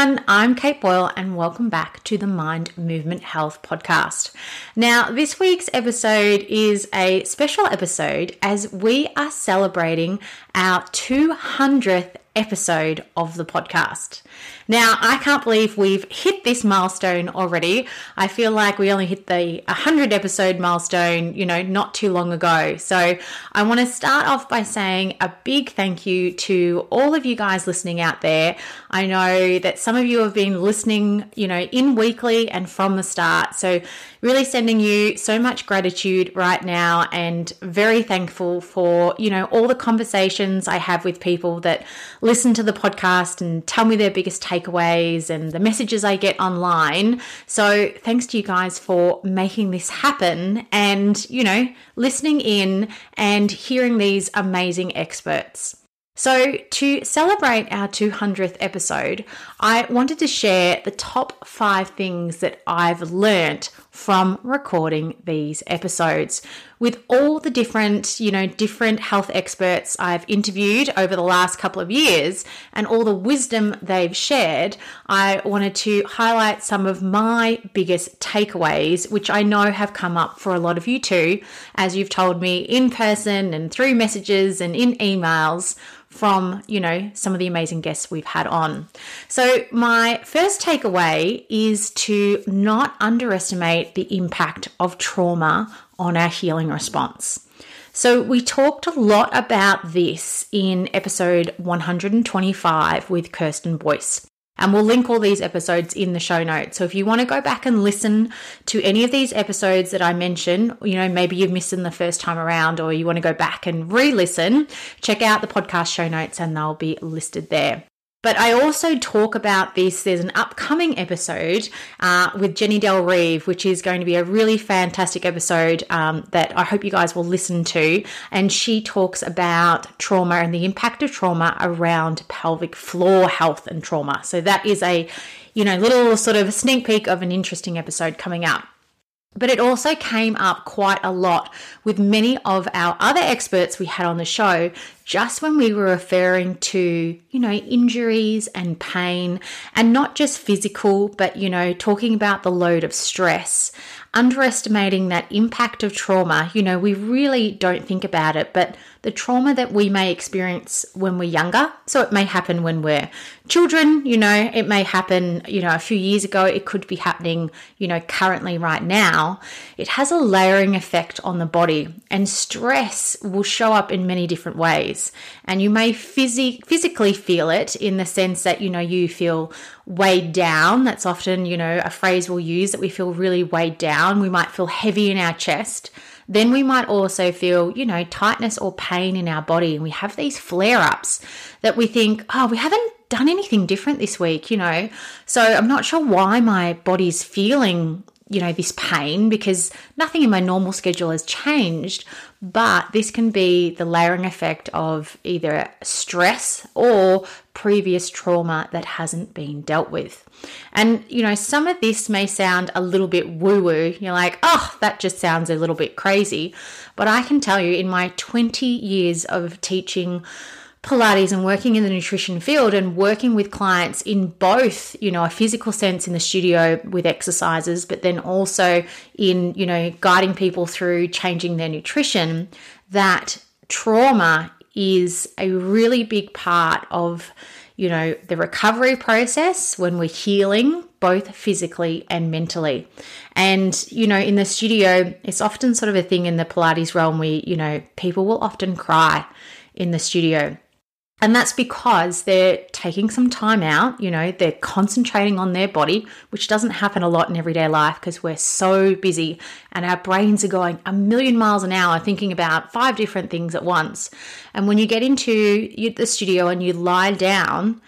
Everyone. I'm Kate Boyle, and welcome back to the Mind Movement Health podcast. Now, this week's episode is a special episode as we are celebrating our 200th episode of the podcast. Now, I can't believe we've hit this milestone already. I feel like we only hit the 100 episode milestone, you know, not too long ago. So, I want to start off by saying a big thank you to all of you guys listening out there. I know that some of you have been listening, you know, in weekly and from the start. So, really sending you so much gratitude right now and very thankful for, you know, all the conversations I have with people that listen to the podcast and tell me their biggest takeaways and the messages I get online. So, thanks to you guys for making this happen and, you know, listening in and hearing these amazing experts. So, to celebrate our 200th episode, I wanted to share the top five things that I've learnt from recording these episodes with all the different, you know, different health experts I've interviewed over the last couple of years and all the wisdom they've shared. I wanted to highlight some of my biggest takeaways, which I know have come up for a lot of you too, as you've told me in person and through messages and in emails from, you know, some of the amazing guests we've had on. So, my first takeaway is to not underestimate the impact of trauma on our healing response. So, we talked a lot about this in episode 125 with Kristen Boice. And we'll link all these episodes in the show notes. So if you want to go back and listen to any of these episodes that I mentioned, you know, maybe you've missed them the first time around or you want to go back and re listen, check out the podcast show notes and they'll be listed there. But I also talk about this. There's an upcoming episode uh, with Jenny Del Reeve, which is going to be a really fantastic episode um, that I hope you guys will listen to. And she talks about trauma and the impact of trauma around pelvic floor health and trauma. So that is a, you know, little sort of sneak peek of an interesting episode coming up. But it also came up quite a lot with many of our other experts we had on the show, just when we were referring to, you know, injuries and pain, and not just physical, but, you know, talking about the load of stress, underestimating that impact of trauma. You know, we really don't think about it, but the trauma that we may experience when we're younger. So it may happen when we're children, you know, it may happen, you know, a few years ago, it could be happening, you know, currently right now. It has a layering effect on the body, and stress will show up in many different ways. And you may phys- physically feel it in the sense that, you know, you feel weighed down. That's often, you know, a phrase we'll use that we feel really weighed down. We might feel heavy in our chest then we might also feel, you know, tightness or pain in our body. And we have these flare ups that we think, oh, we haven't done anything different this week, you know. So I'm not sure why my body's feeling you know, this pain because nothing in my normal schedule has changed. But this can be the layering effect of either stress or previous trauma that hasn't been dealt with. And, you know, some of this may sound a little bit woo woo. You're like, oh, that just sounds a little bit crazy. But I can tell you, in my 20 years of teaching, Pilates and working in the nutrition field and working with clients in both, you know, a physical sense in the studio with exercises, but then also in, you know, guiding people through changing their nutrition, that trauma is a really big part of, you know, the recovery process when we're healing both physically and mentally. And, you know, in the studio, it's often sort of a thing in the Pilates realm where, you know, people will often cry in the studio and that's because they're taking some time out, you know, they're concentrating on their body, which doesn't happen a lot in everyday life because we're so busy and our brains are going a million miles an hour thinking about five different things at once. And when you get into the studio and you lie down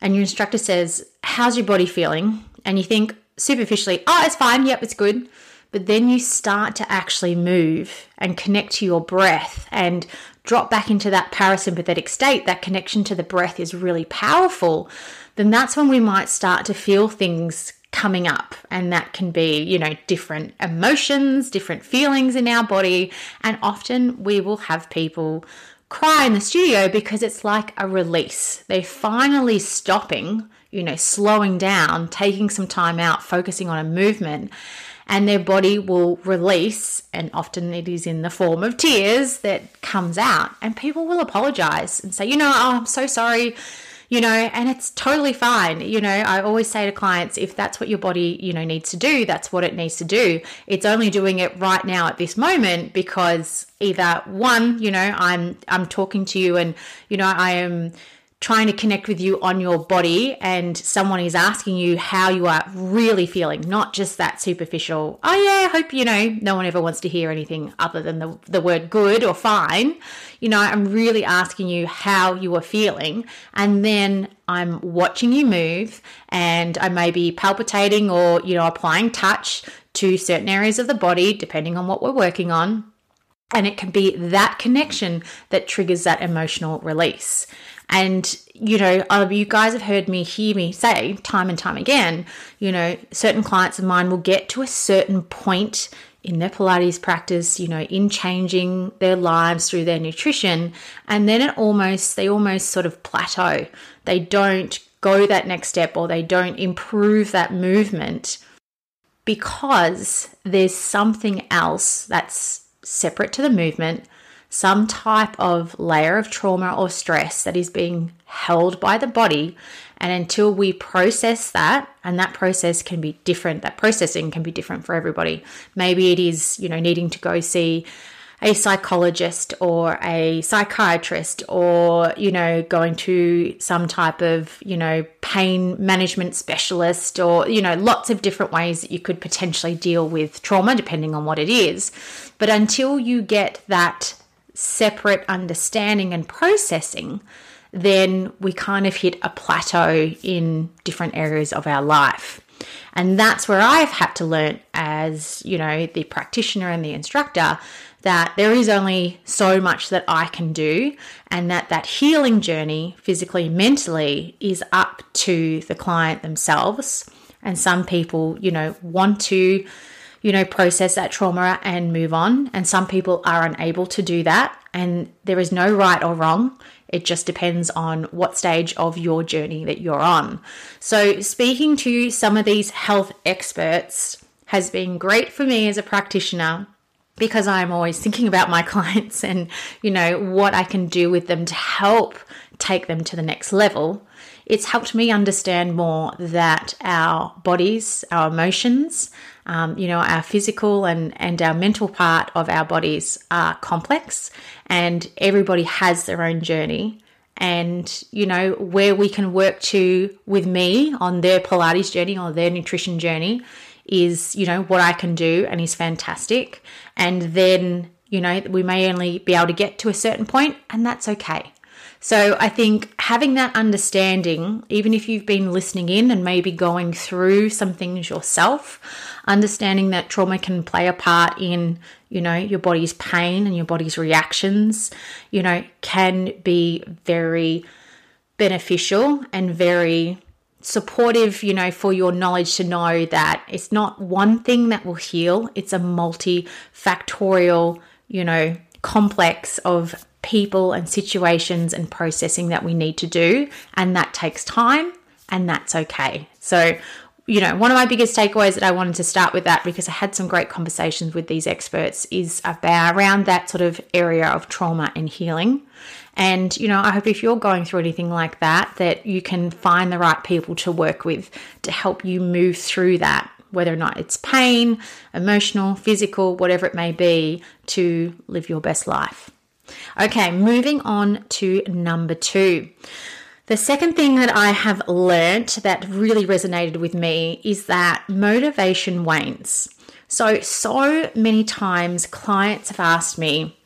and your instructor says, How's your body feeling? And you think, superficially, oh, it's fine, yep, it's good. But then you start to actually move and connect to your breath and drop back into that parasympathetic state, that connection to the breath is really powerful, then that's when we might start to feel things coming up. And that can be you know different emotions different feelings in our body. And often we will have people cry in the studio because it's like a release. They're finally stopping you know slowing down taking some time out focusing on a movement and their body will release and often it is in the form of tears that comes out and people will apologize and say you know oh, i'm so sorry you know, and it's totally fine. You know, I always say to clients, if that's what your body, you know, needs to do, that's what it needs to do. It's only doing it right now at this moment because either one, you know, I'm I'm talking to you and, you know, I am trying to connect with you on your body and someone is asking you how you are really feeling, not just that superficial, oh yeah, I hope, you know, no one ever wants to hear anything other than the, the word good or fine. You know, I'm really asking you how you are feeling. And then I'm watching you move and I may be palpitating or, you know, applying touch to certain areas of the body, depending on what we're working on. And it can be that connection that triggers that emotional release. And, you know, you guys have heard me hear me say time and time again, you know, certain clients of mine will get to a certain point in their Pilates practice, you know, in changing their lives through their nutrition. And then it almost, they almost sort of plateau. They don't go that next step or they don't improve that movement because there's something else that's separate to the movement some type of layer of trauma or stress that is being held by the body. And until we process that, and that process can be different, that processing can be different for everybody. Maybe it is, you know, needing to go see a psychologist or a psychiatrist or you know going to some type of you know pain management specialist or you know lots of different ways that you could potentially deal with trauma depending on what it is but until you get that separate understanding and processing, then we kind of hit a plateau in different areas of our life. And that's where I've had to learn as, you know, the practitioner and the instructor that there is only so much that I can do and that that healing journey physically mentally is up to the client themselves. And some people, you know, want to you know, process that trauma and move on. And some people are unable to do that. And there is no right or wrong. It just depends on what stage of your journey that you're on. So, speaking to some of these health experts has been great for me as a practitioner because I'm always thinking about my clients and, you know, what I can do with them to help take them to the next level. It's helped me understand more that our bodies, our emotions, um, you know, our physical and, and our mental part of our bodies are complex and everybody has their own journey. And, you know, where we can work to with me on their Pilates journey or their nutrition journey is, you know, what I can do and is fantastic. And then, you know, we may only be able to get to a certain point, and that's okay. So I think having that understanding, even if you've been listening in and maybe going through some things yourself, understanding that trauma can play a part in, you know, your body's pain and your body's reactions, you know, can be very beneficial and very supportive, you know, for your knowledge to know that it's not one thing that will heal, it's a multifactorial, you know, complex of people and situations and processing that we need to do. And that takes time and that's okay. So, you know, one of my biggest takeaways that I wanted to start with that because I had some great conversations with these experts is about around that sort of area of trauma and healing. And, you know, I hope if you're going through anything like that, that you can find the right people to work with to help you move through that, whether or not it's pain, emotional, physical, whatever it may be, to live your best life. Okay, moving on to number two. The second thing that I have learnt that really resonated with me is that motivation wanes. So, so many times clients have asked me,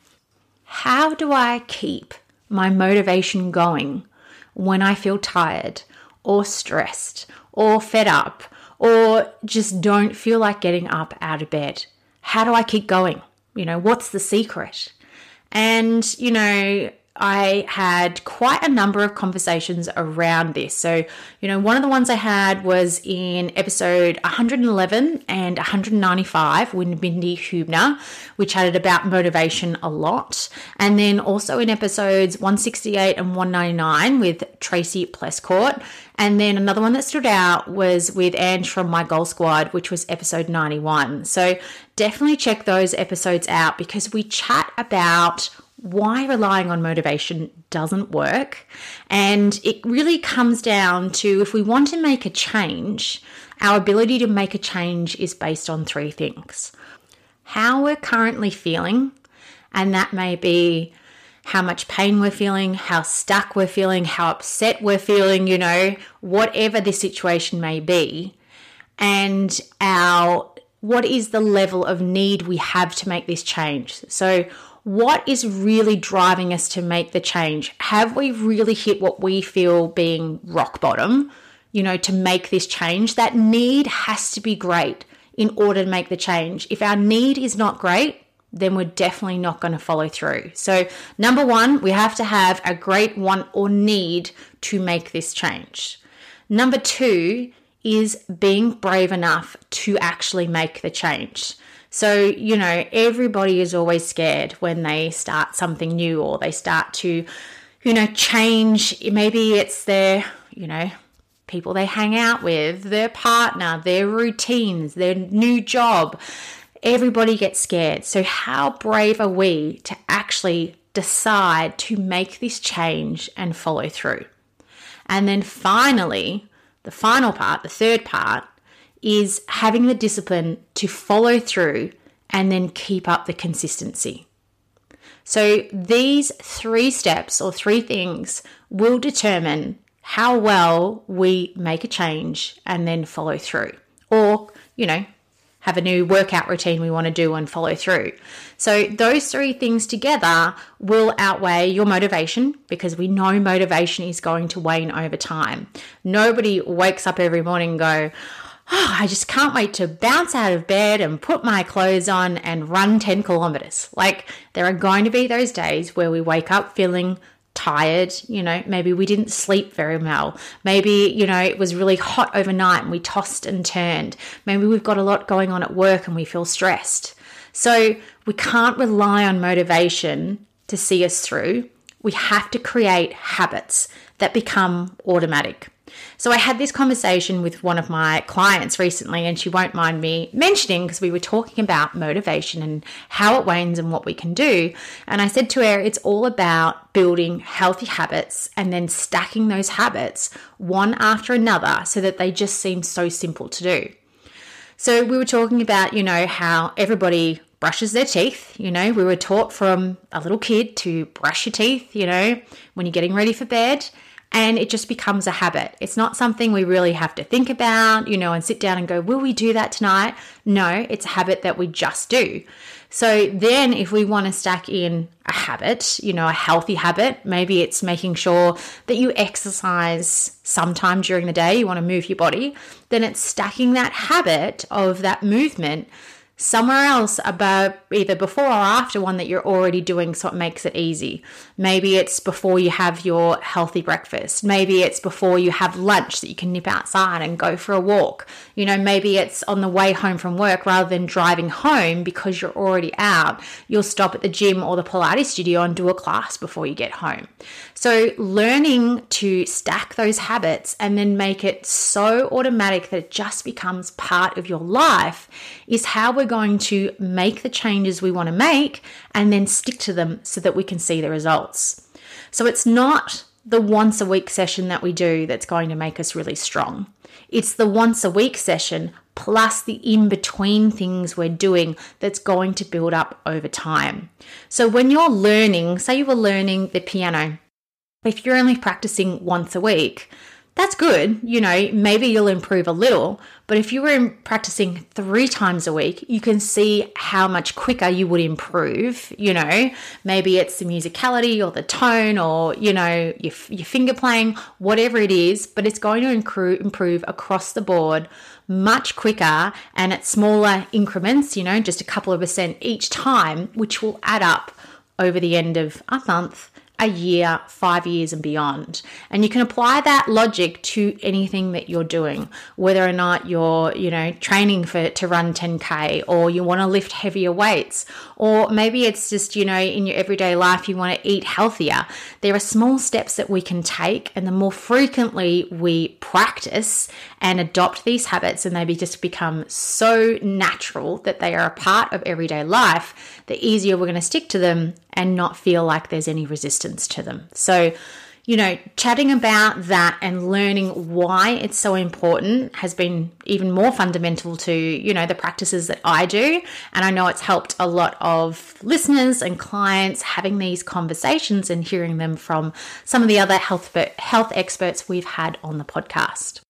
How do I keep my motivation going when I feel tired or stressed or fed up or just don't feel like getting up out of bed. How do I keep going? You know, what's the secret? And, you know, I had quite a number of conversations around this. So, you know, one of the ones I had was in episode 111 and 195 with Mindi Huebner, which chatted about motivation a lot. And then also in episodes 168 and 199 with Tracy Plescourt. And then another one that stood out was with Ange from My Goal Squad, which was episode 91. So definitely check those episodes out because we chat about why relying on motivation doesn't work. And it really comes down to if we want to make a change, our ability to make a change is based on three things how we're currently feeling, and that may be how much pain we're feeling, how stuck we're feeling, how upset we're feeling, you know, whatever the situation may be, and our what is the level of need we have to make this change. So, what is really driving us to make the change? Have we really hit what we feel being rock bottom, you know, to make this change? That need has to be great in order to make the change. If our need is not great, then we're definitely not going to follow through. So, number one, we have to have a great want or need to make this change. Number two is being brave enough to actually make the change. So, you know, everybody is always scared when they start something new or they start to, you know, change. Maybe it's their, you know, people they hang out with, their partner, their routines, their new job. Everybody gets scared. So, how brave are we to actually decide to make this change and follow through? And then finally, the final part, the third part, is having the discipline to follow through and then keep up the consistency. So, these three steps or three things will determine how well we make a change and then follow through. Or, you know, have a new workout routine we want to do and follow through. So, those three things together will outweigh your motivation because we know motivation is going to wane over time. Nobody wakes up every morning and go, oh, I just can't wait to bounce out of bed and put my clothes on and run 10 kilometers. Like, there are going to be those days where we wake up feeling tired, you know, maybe we didn't sleep very well. Maybe, you know, it was really hot overnight and we tossed and turned. Maybe we've got a lot going on at work and we feel stressed. So, we can't rely on motivation to see us through. We have to create habits that become automatic. So I had this conversation with one of my clients recently, and she won't mind me mentioning because we were talking about motivation and how it wanes and what we can do. And I said to her, it's all about building healthy habits and then stacking those habits one after another so that they just seem so simple to do. So we were talking about, you know, how everybody brushes their teeth. You know, we were taught from a little kid to brush your teeth, you know, when you're getting ready for bed and it just becomes a habit. It's not something we really have to think about, you know, and sit down and go, will we do that tonight? No, it's a habit that we just do. So then, if we want to stack in a habit, you know, a healthy habit, maybe it's making sure that you exercise sometime during the day, you want to move your body, then it's stacking that habit of that movement somewhere else about either before or after one that you're already doing so it makes it easy. Maybe it's before you have your healthy breakfast. Maybe it's before you have lunch that you can nip outside and go for a walk. You know, maybe it's on the way home from work rather than driving home because you're already out. You'll stop at the gym or the Pilates studio and do a class before you get home. So, learning to stack those habits and then make it so automatic that it just becomes part of your life is how we're going to make the changes we want to make and then stick to them so that we can see the results. So, it's not the once a week session that we do that's going to make us really strong. It's the once a week session plus the in between things we're doing that's going to build up over time. So, when you're learning, say you were learning the piano, if you're only practicing once a week, that's good. You know, maybe you'll improve a little, but if you were practicing three times a week, you can see how much quicker you would improve. You know, maybe it's the musicality or the tone or, you know, your, your finger playing, whatever it is, but it's going to improve, improve across the board much quicker and at smaller increments, you know, just a couple of percent each time, which will add up over the end of a month a year, five years, and beyond. And you can apply that logic to anything that you're doing, whether or not you're, you know, training for to run 10k or you want to lift heavier weights, or maybe it's just, you know, in your everyday life you want to eat healthier. There are small steps that we can take, and the more frequently we practice and adopt these habits, and they just become so natural that they are a part of everyday life, the easier we're going to stick to them and not feel like there's any resistance to them. So, you know, chatting about that and learning why it's so important has been even more fundamental to, you know, the practices that I do. And I know it's helped a lot of listeners and clients having these conversations and hearing them from some of the other health, health experts we've had on the podcast.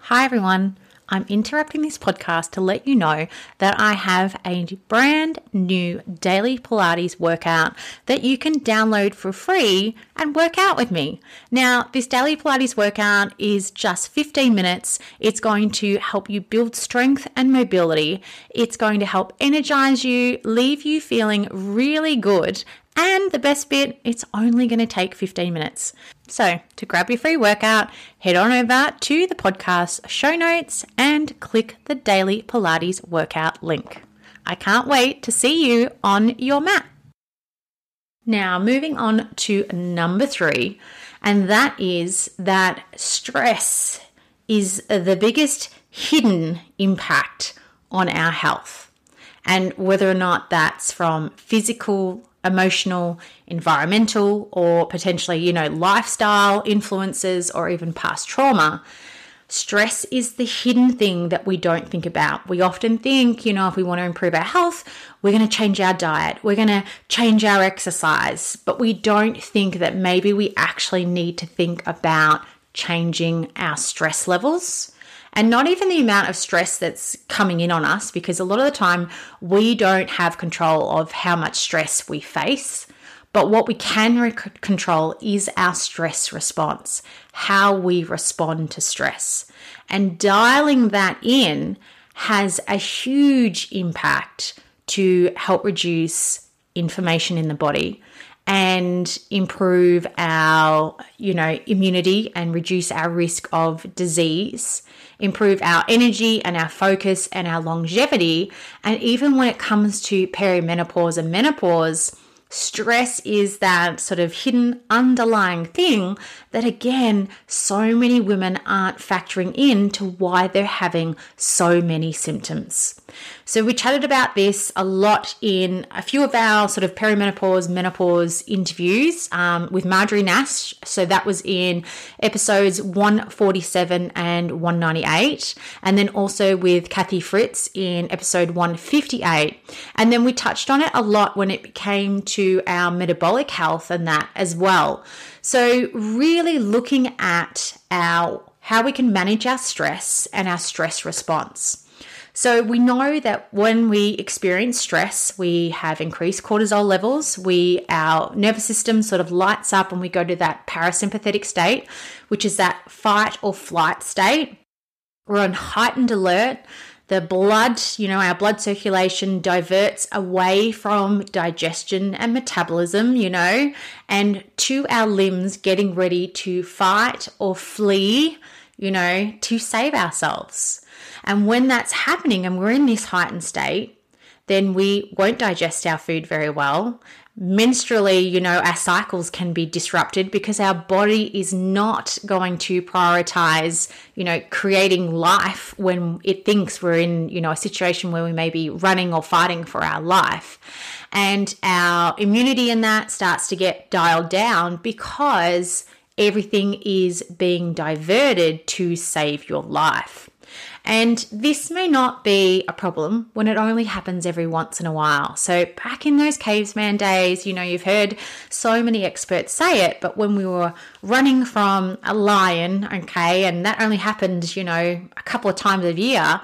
Hi, everyone. I'm interrupting this podcast to let you know that I have a brand new daily Pilates workout that you can download for free and work out with me. Now, this daily Pilates workout is just 15 minutes. It's going to help you build strength and mobility. It's going to help energize you, leave you feeling really good, and the best bit, it's only going to take 15 minutes. So, to grab your free workout, head on over to the podcast show notes and click the daily Pilates workout link. I can't wait to see you on your mat. Now, moving on to number three, and that is that stress is the biggest hidden impact on our health. And whether or not that's from physical emotional, environmental, or potentially, you know, lifestyle influences or even past trauma. Stress is the hidden thing that we don't think about. We often think, you know, if we want to improve our health, we're going to change our diet, we're going to change our exercise, but we don't think that maybe we actually need to think about changing our stress levels and not even the amount of stress that's coming in on us, because a lot of the time we don't have control of how much stress we face. But what we can control is our stress response, how we respond to stress. And dialing that in has a huge impact to help reduce inflammation in the body and improve our, you know, immunity and reduce our risk of disease, improve our energy and our focus and our longevity. And even when it comes to perimenopause and menopause, Stress is that sort of hidden underlying thing that, again, so many women aren't factoring in to why they're having so many symptoms. So, we chatted about this a lot in a few of our sort of perimenopause, menopause interviews um, with Marjorie Nass. So, that was in episodes 147 and 198. And then also with Kathy Fritz in episode 158. And then we touched on it a lot when it came to to our metabolic health and that as well. So, really looking at our how we can manage our stress and our stress response. So we know that when we experience stress, we have increased cortisol levels. We our nervous system sort of lights up and we go to that parasympathetic state, which is that fight or flight state. We're on heightened alert the blood, you know, our blood circulation diverts away from digestion and metabolism, you know, and to our limbs getting ready to fight or flee, you know, to save ourselves. And when that's happening and we're in this heightened state, then we won't digest our food very well menstrually, you know, our cycles can be disrupted because our body is not going to prioritize, you know, creating life when it thinks we're in, you know, a situation where we may be running or fighting for our life. And our immunity in that starts to get dialed down because everything is being diverted to save your life. And this may not be a problem when it only happens every once in a while. So, back in those caveman days, you know, you've heard so many experts say it, but when we were running from a lion, okay, and that only happened, you know, a couple of times a year,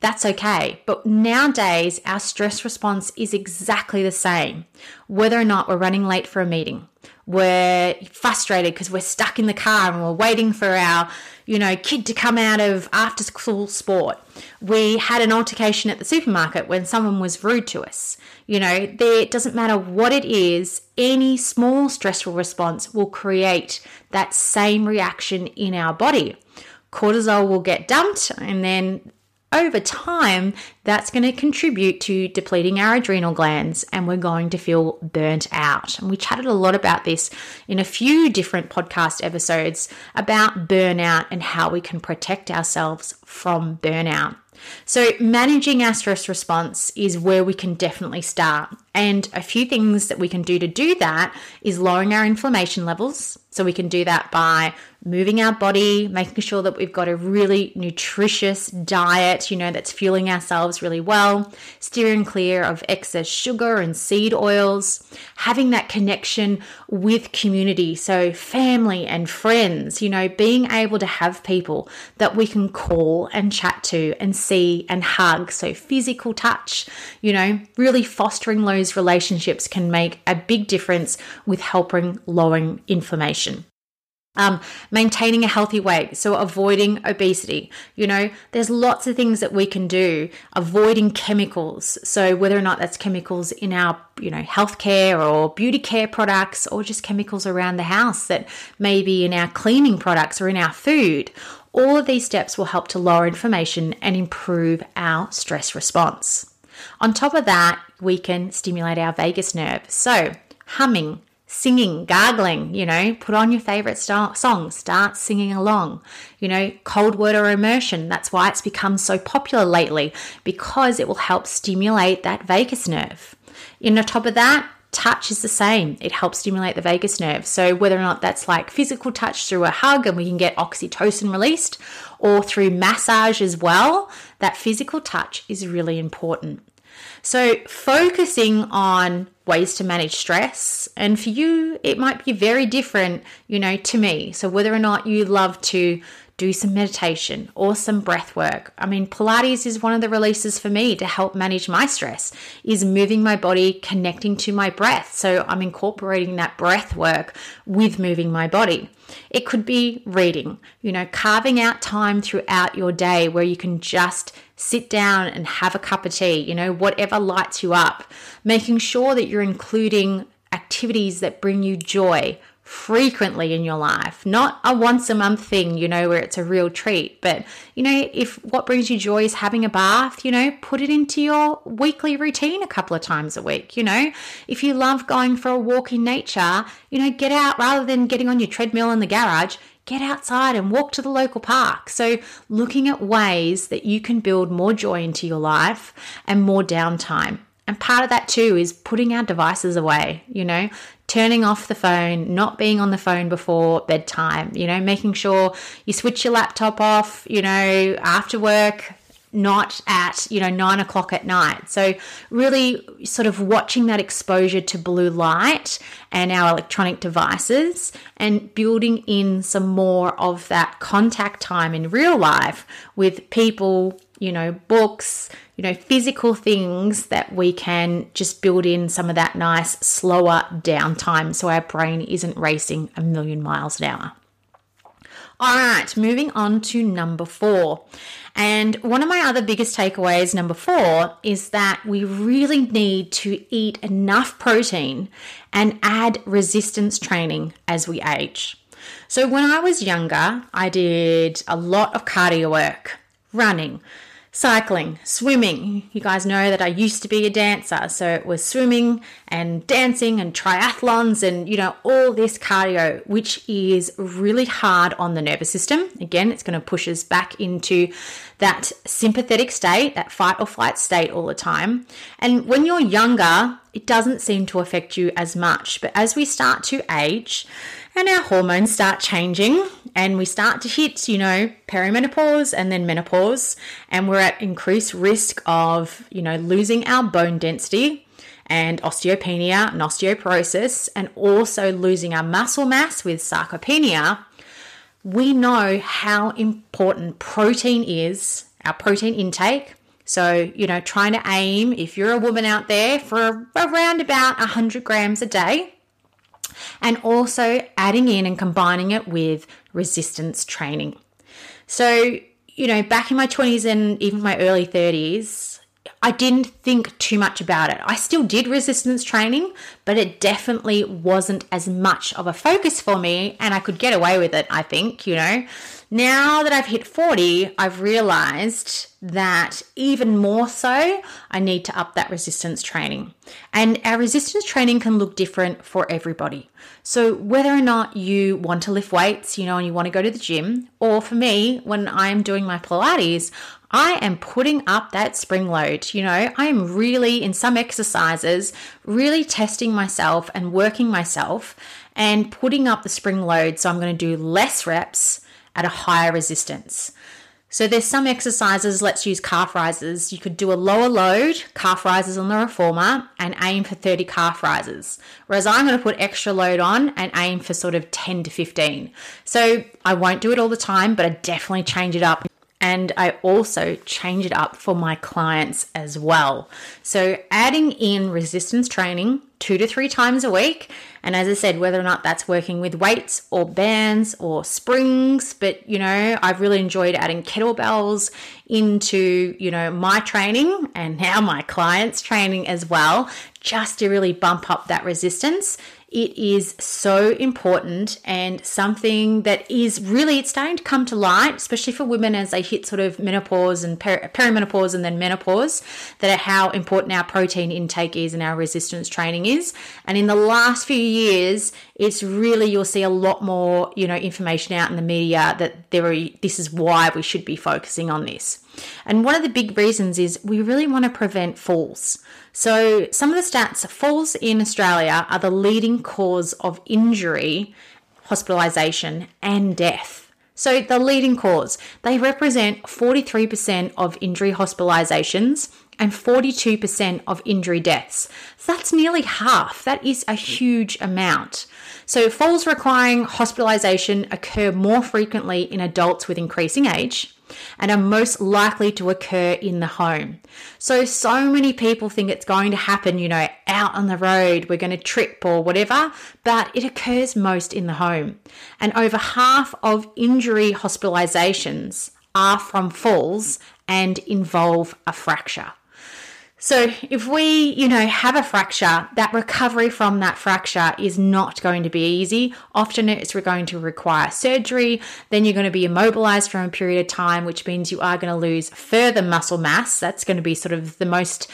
that's okay. But nowadays, our stress response is exactly the same. Whether or not we're running late for a meeting, we're frustrated because we're stuck in the car and we're waiting for our, you know, kid to come out of after school sport. We had an altercation at the supermarket when someone was rude to us. You know, there it doesn't matter what it is, any small stressful response will create that same reaction in our body. Cortisol will get dumped and then over time, that's going to contribute to depleting our adrenal glands and we're going to feel burnt out. And we chatted a lot about this in a few different podcast episodes about burnout and how we can protect ourselves from burnout. So, managing our stress response is where we can definitely start. And a few things that we can do to do that is lowering our inflammation levels. So, we can do that by moving our body, making sure that we've got a really nutritious diet, you know, that's fueling ourselves really well, steering clear of excess sugar and seed oils, having that connection with community, so family and friends, you know, being able to have people that we can call and chat to and see and hug. So, physical touch, you know, really fostering those relationships can make a big difference with helping lowering inflammation. Um, maintaining a healthy weight, so avoiding obesity. You know, there's lots of things that we can do. Avoiding chemicals, so whether or not that's chemicals in our, you know, healthcare or beauty care products, or just chemicals around the house that may be in our cleaning products or in our food. All of these steps will help to lower inflammation and improve our stress response. On top of that, we can stimulate our vagus nerve. So, humming, singing, gargling, you know, put on your favorite star- song, start singing along. You know, cold water immersion, that's why it's become so popular lately because it will help stimulate that vagus nerve. And on top of that, touch is the same. It helps stimulate the vagus nerve. So, whether or not that's like physical touch through a hug and we can get oxytocin released, or through massage as well, that physical touch is really important. So, focusing on ways to manage stress, and for you, it might be very different, you know, to me. So, whether or not you love to do some meditation or some breath work. I mean, Pilates is one of the releases for me to help manage my stress, is moving my body, connecting to my breath. So I'm incorporating that breath work with moving my body. It could be reading, you know, carving out time throughout your day where you can just sit down and have a cup of tea, you know, whatever lights you up, making sure that you're including activities that bring you joy frequently in your life, not a once a month thing, you know, where it's a real treat. But, you know, if what brings you joy is having a bath, you know, put it into your weekly routine a couple of times a week, you know. If you love going for a walk in nature, you know, get out rather than getting on your treadmill in the garage. Get outside and walk to the local park. So, looking at ways that you can build more joy into your life and more downtime. And part of that too is putting our devices away, you know, turning off the phone, not being on the phone before bedtime, you know, making sure you switch your laptop off, you know, after work, not at you know nine o'clock at night. So really sort of watching that exposure to blue light and our electronic devices and building in some more of that contact time in real life with people you know books you know, physical things that we can just build in some of that nice, slower downtime so our brain isn't racing a million miles an hour. All right, moving on to number four. And one of my other biggest takeaways, number four, is that we really need to eat enough protein and add resistance training as we age. So, when I was younger, I did a lot of cardio work, running, cycling, swimming. You guys know that I used to be a dancer, so it was swimming and dancing and triathlons and you know all this cardio which is really hard on the nervous system. Again, it's going to push us back into that sympathetic state, that fight or flight state all the time. And when you're younger, it doesn't seem to affect you as much. But as we start to age, and our hormones start changing and we start to hit, you know, perimenopause and then menopause, and we're at increased risk of, you know, losing our bone density and osteopenia and osteoporosis, and also losing our muscle mass with sarcopenia, we know how important protein is, our protein intake. So, you know, trying to aim, if you're a woman out there, for around about 100 grams a day and also adding in and combining it with resistance training. So, you know, back in my 20s and even my early 30s, I didn't think too much about it. I still did resistance training, but it definitely wasn't as much of a focus for me, and I could get away with it, I think, you know. Now that I've hit 40, I've realized that even more so, I need to up that resistance training. And our resistance training can look different for everybody. So, whether or not you want to lift weights, you know, and you want to go to the gym, or for me, when I'm doing my Pilates, I am putting up that spring load. You know, I am really, in some exercises, really testing myself and working myself and putting up the spring load. So, I'm going to do less reps at a higher resistance. So there's some exercises, let's use calf rises. You could do a lower load, calf rises on the reformer, and aim for 30 calf rises. Whereas I'm going to put extra load on and aim for sort of 10 to 15. So I won't do it all the time, but I definitely change it up and I also change it up for my clients as well. So, adding in resistance training two to three times a week. And as I said, whether or not that's working with weights or bands or springs, but you know, I've really enjoyed adding kettlebells into, you know, my training and now my clients' training as well, just to really bump up that resistance it is so important and something that is really it's starting to come to light, especially for women as they hit sort of menopause and per- perimenopause and then menopause, that how important our protein intake is and our resistance training is. And in the last few years, it's really you'll see a lot more, you know, information out in the media that there are this is why we should be focusing on this. And one of the big reasons is we really want to prevent falls. So, some of the stats falls in Australia are the leading cause of injury, hospitalisation, and death. So, the leading cause, they represent 43% of injury hospitalisations and 42% of injury deaths. That's nearly half. That is a huge amount. So, falls requiring hospitalisation occur more frequently in adults with increasing age and are most likely to occur in the home. So, so many people think it's going to happen, you know, out on the road, we're going to trip or whatever, but it occurs most in the home. And over half of injury hospitalizations are from falls and involve a fracture. So, if we, you know, have a fracture, that recovery from that fracture is not going to be easy. Often it's going to require surgery. Then you're going to be immobilized for a period of time, which means you are going to lose further muscle mass. That's going to be sort of the most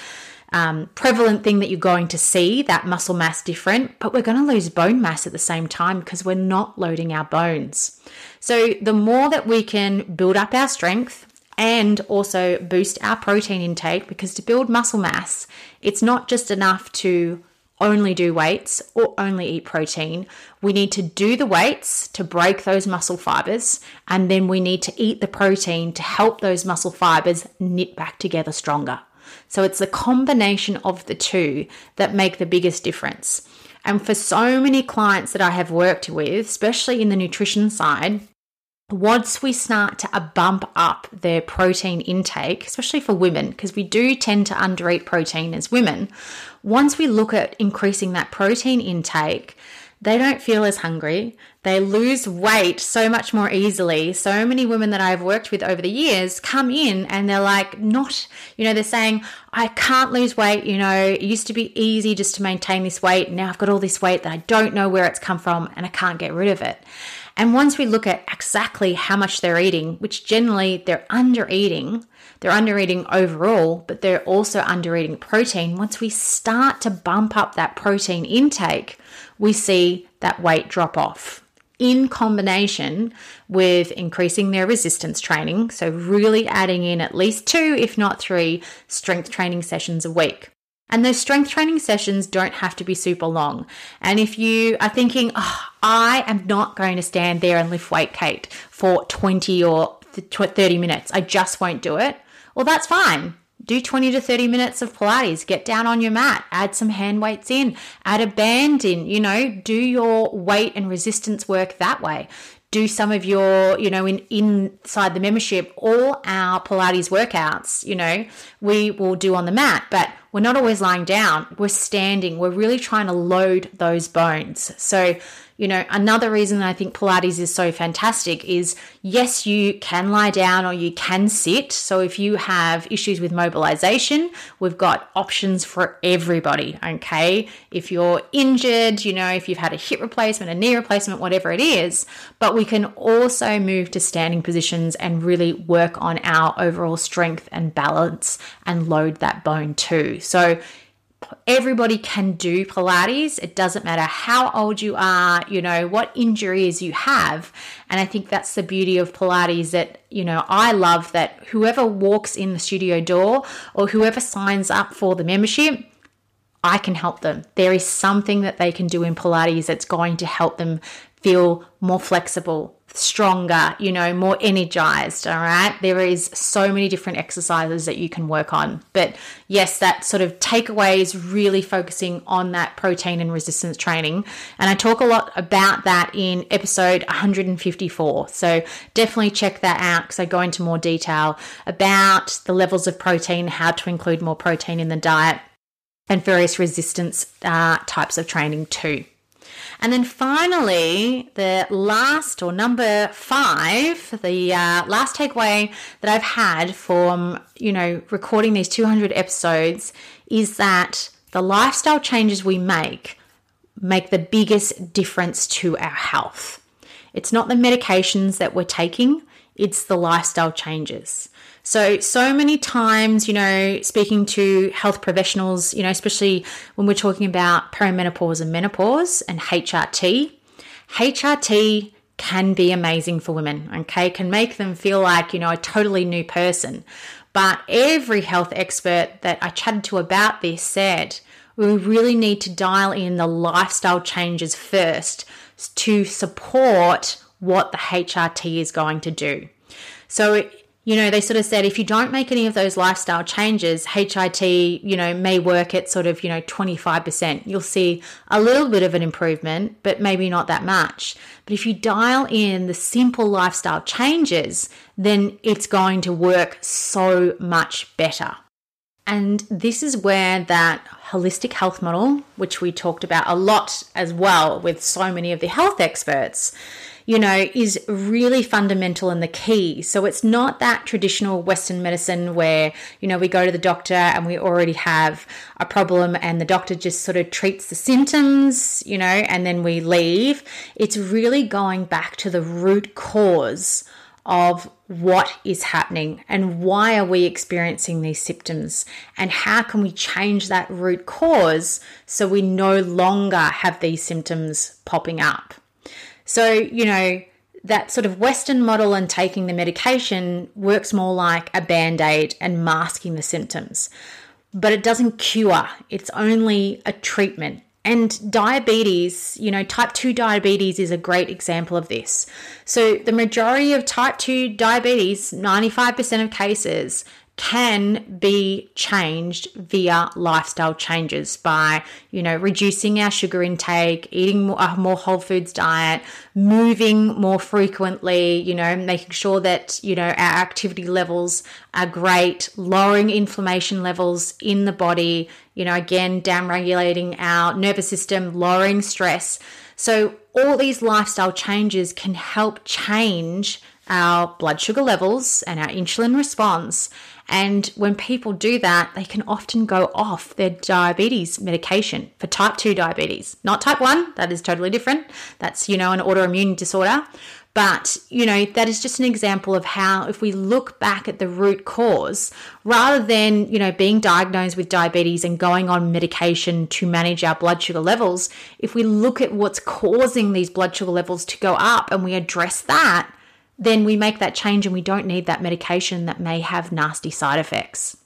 um, prevalent thing that you're going to see that muscle mass different, but we're going to lose bone mass at the same time because we're not loading our bones. So, the more that we can build up our strength, and also boost our protein intake because to build muscle mass, it's not just enough to only do weights or only eat protein. We need to do the weights to break those muscle fibers, and then we need to eat the protein to help those muscle fibers knit back together stronger. So it's the combination of the two that make the biggest difference. And for so many clients that I have worked with, especially in the nutrition side, once we start to bump up their protein intake, especially for women, because we do tend to undereat protein as women, once we look at increasing that protein intake, they don't feel as hungry. They lose weight so much more easily. So many women that I've worked with over the years come in and they're like, not, you know, they're saying, I can't lose weight. You know, it used to be easy just to maintain this weight. Now I've got all this weight that I don't know where it's come from and I can't get rid of it. And once we look at exactly how much they're eating, which generally they're under eating, they're under eating overall, but they're also under eating protein. Once we start to bump up that protein intake, we see that weight drop off in combination with increasing their resistance training. So, really adding in at least two, if not three, strength training sessions a week. And those strength training sessions don't have to be super long. And if you are thinking, oh, I am not going to stand there and lift weight, Kate, for 20 or 30 minutes, I just won't do it. Well, that's fine. Do 20 to 30 minutes of Pilates, get down on your mat, add some hand weights in, add a band in, you know, do your weight and resistance work that way do some of your, you know, in inside the membership, all our Pilates workouts, you know, we will do on the mat, but we're not always lying down. We're standing. We're really trying to load those bones. So you know, another reason I think Pilates is so fantastic is yes, you can lie down or you can sit. So if you have issues with mobilization, we've got options for everybody. Okay. If you're injured, you know, if you've had a hip replacement, a knee replacement, whatever it is, but we can also move to standing positions and really work on our overall strength and balance and load that bone too. So everybody can do Pilates. It doesn't matter how old you are, you know, what injuries you have. And I think that's the beauty of Pilates that, you know, I love that whoever walks in the studio door or whoever signs up for the membership, I can help them. There is something that they can do in Pilates that's going to help them feel more flexible, stronger, you know, more energized. All right. There is so many different exercises that you can work on. But yes, that sort of takeaway is really focusing on that protein and resistance training. And I talk a lot about that in episode 154. So definitely check that out because I go into more detail about the levels of protein, how to include more protein in the diet, and various resistance uh, types of training too. And then finally, the last or number five, the uh, last takeaway that I've had from, you know, recording these 200 episodes is that the lifestyle changes we make make the biggest difference to our health. It's not the medications that we're taking, it's the lifestyle changes. So, so many times, you know, speaking to health professionals, you know, especially when we're talking about perimenopause and menopause and HRT, HRT can be amazing for women, okay? Can make them feel like, you know, a totally new person. But every health expert that I chatted to about this said we really need to dial in the lifestyle changes first to support what the HRT is going to do. So, you know, they sort of said if you don't make any of those lifestyle changes, HRT, you know, may work at sort of, you know, 25%. You'll see a little bit of an improvement, but maybe not that much. But if you dial in the simple lifestyle changes, then it's going to work so much better. And this is where that holistic health model, which we talked about a lot as well with so many of the health experts, you know, is really fundamental and the key. So it's not that traditional Western medicine where, you know, we go to the doctor and we already have a problem and the doctor just sort of treats the symptoms, you know, and then we leave. It's really going back to the root cause of what is happening and why are we experiencing these symptoms and how can we change that root cause so we no longer have these symptoms popping up. So, you know, that sort of Western model and taking the medication works more like a band aid and masking the symptoms. But it doesn't cure, it's only a treatment. And diabetes, you know, type 2 diabetes is a great example of this. So, the majority of type 2 diabetes, 95% of cases, can be changed via lifestyle changes by, you know, reducing our sugar intake, eating more, a more whole foods diet, moving more frequently, you know, making sure that, you know, our activity levels are great, lowering inflammation levels in the body, you know, again, down regulating our nervous system, lowering stress. So, all these lifestyle changes can help change our blood sugar levels and our insulin response and when people do that, they can often go off their diabetes medication for type 2 diabetes, not type 1. That is totally different. That's, you know, an autoimmune disorder. But, you know, that is just an example of how if we look back at the root cause, rather than, you know, being diagnosed with diabetes and going on medication to manage our blood sugar levels, if we look at what's causing these blood sugar levels to go up and we address that, then we make that change and we don't need that medication that may have nasty side effects.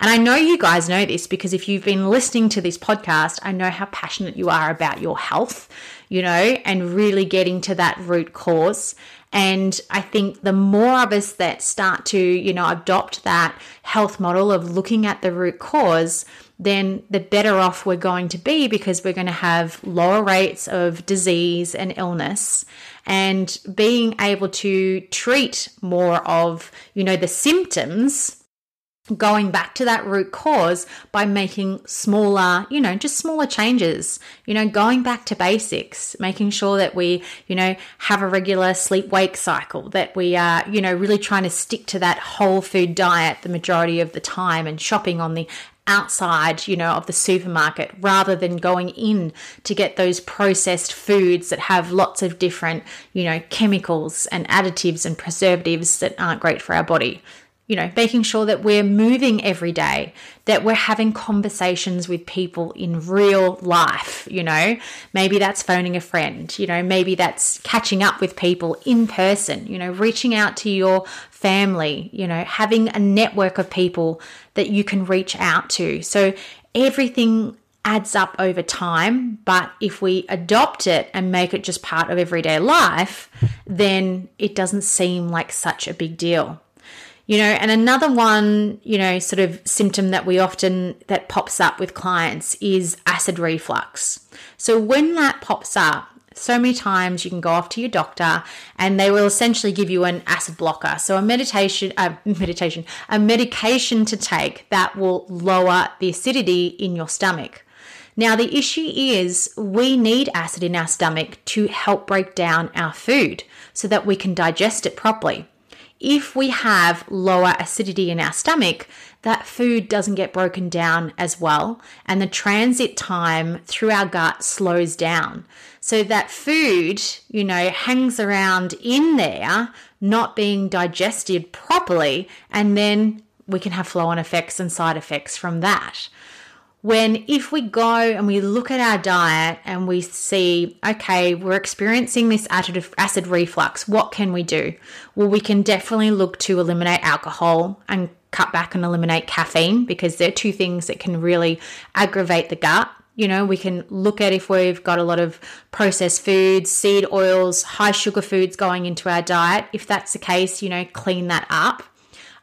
And I know you guys know this because if you've been listening to this podcast, I know how passionate you are about your health, you know, and really getting to that root cause. And I think the more of us that start to, you know, adopt that health model of looking at the root cause, then the better off we're going to be because we're going to have lower rates of disease and illness and being able to treat more of, you know, the symptoms going back to that root cause by making smaller, you know, just smaller changes, you know, going back to basics, making sure that we, you know, have a regular sleep wake cycle, that we are, you know, really trying to stick to that whole food diet the majority of the time and shopping on the outside, you know, of the supermarket rather than going in to get those processed foods that have lots of different, you know, chemicals and additives and preservatives that aren't great for our body you know, making sure that we're moving every day, that we're having conversations with people in real life, you know, maybe that's phoning a friend, you know, maybe that's catching up with people in person, you know, reaching out to your family, you know, having a network of people that you can reach out to. So everything adds up over time, but if we adopt it and make it just part of everyday life, then it doesn't seem like such a big deal you know and another one you know sort of symptom that we often that pops up with clients is acid reflux. So when that pops up so many times you can go off to your doctor and they will essentially give you an acid blocker. So a meditation a meditation a medication to take that will lower the acidity in your stomach. Now, the issue is we need acid in our stomach to help break down our food so that we can digest it properly if we have lower acidity in our stomach, that food doesn't get broken down as well, and the transit time through our gut slows down. So that food, you know, hangs around in there, not being digested properly, and then we can have flow on effects and side effects from that when if we go and we look at our diet and we see okay we're experiencing this acid reflux what can we do? Well we can definitely look to eliminate alcohol and cut back and eliminate caffeine because they're two things that can really aggravate the gut. You know we can look at if we've got a lot of processed foods seed oils high sugar foods going into our diet. If that's the case you know clean that up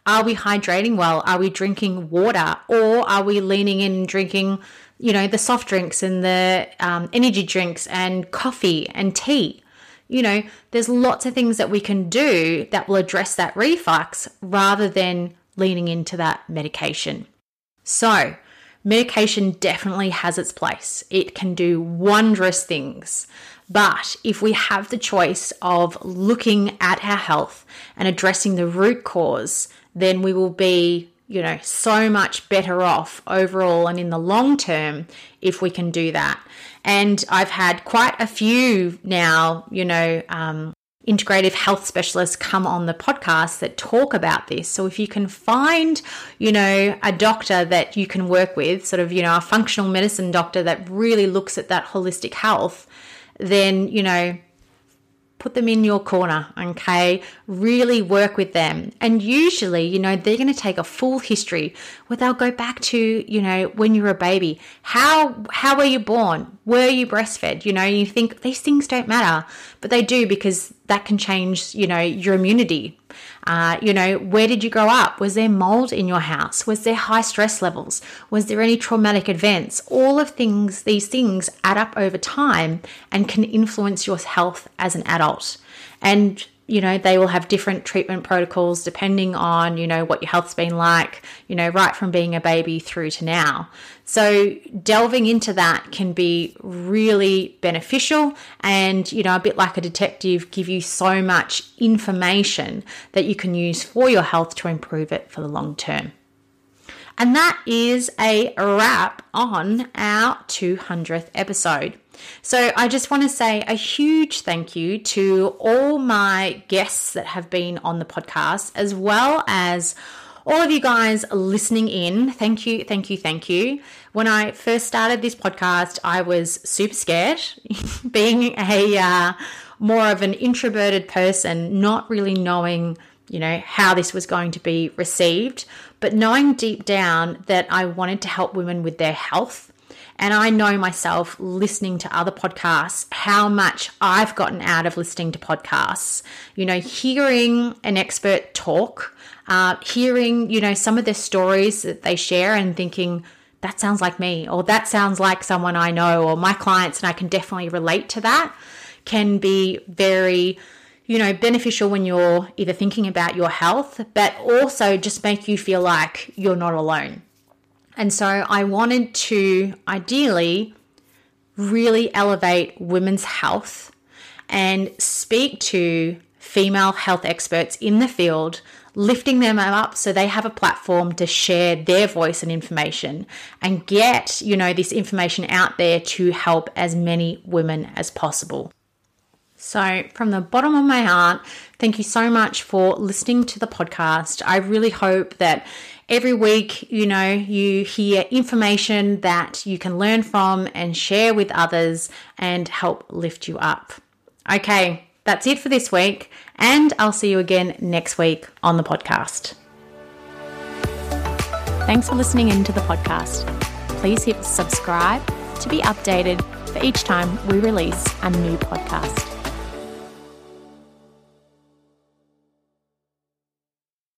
are we hydrating well? Are we drinking water? Or are we leaning in drinking, you know, the soft drinks and the um, energy drinks and coffee and tea? You know, there's lots of things that we can do that will address that reflux rather than leaning into that medication. So, medication definitely has its place. It can do wondrous things. But if we have the choice of looking at our health and addressing the root cause, then we will be, you know, so much better off overall and in the long term if we can do that. And I've had quite a few now, you know, um, integrative health specialists come on the podcast that talk about this. So if you can find, you know, a doctor that you can work with, sort of, you know, a functional medicine doctor that really looks at that holistic health, then, you know, put them in your corner, okay? Really work with them. And usually, you know, they're going to take a full history where they'll go back to, you know, when you were a baby. How how were you born? Were you breastfed? You know, you think these things don't matter, but they do because that can change, you know, your immunity uh, you know, where did you grow up? Was there mold in your house? Was there high stress levels? Was there any traumatic events? All of things, these things add up over time and can influence your health as an adult. And you know they will have different treatment protocols depending on you know what your health's been like you know right from being a baby through to now. So delving into that can be really beneficial and you know a bit like a detective give you so much information that you can use for your health to improve it for the long term. And that is a wrap on our 200th episode so, I just want to say a huge thank you to all my guests that have been on the podcast, as well as all of you guys listening in. Thank you, thank you, thank you. When I first started this podcast, I was super scared, being a uh, more of an introverted person, not really knowing, you know, how this was going to be received, but knowing deep down that I wanted to help women with their health. And I know myself listening to other podcasts, how much I've gotten out of listening to podcasts. You know, hearing an expert talk, uh, hearing, you know, some of the stories that they share and thinking, that sounds like me, or that sounds like someone I know, or my clients, and I can definitely relate to that, can be very, you know, beneficial when you're either thinking about your health, but also just make you feel like you're not alone. And so I wanted to ideally really elevate women's health and speak to female health experts in the field lifting them up so they have a platform to share their voice and information and get, you know, this information out there to help as many women as possible. So, from the bottom of my heart, thank you so much for listening to the podcast. I really hope that every week, you know, you hear information that you can learn from and share with others and help lift you up. Okay, that's it for this week, and I'll see you again next week on the podcast. Thanks for listening into the podcast. Please hit subscribe to be updated for each time we release a new podcast.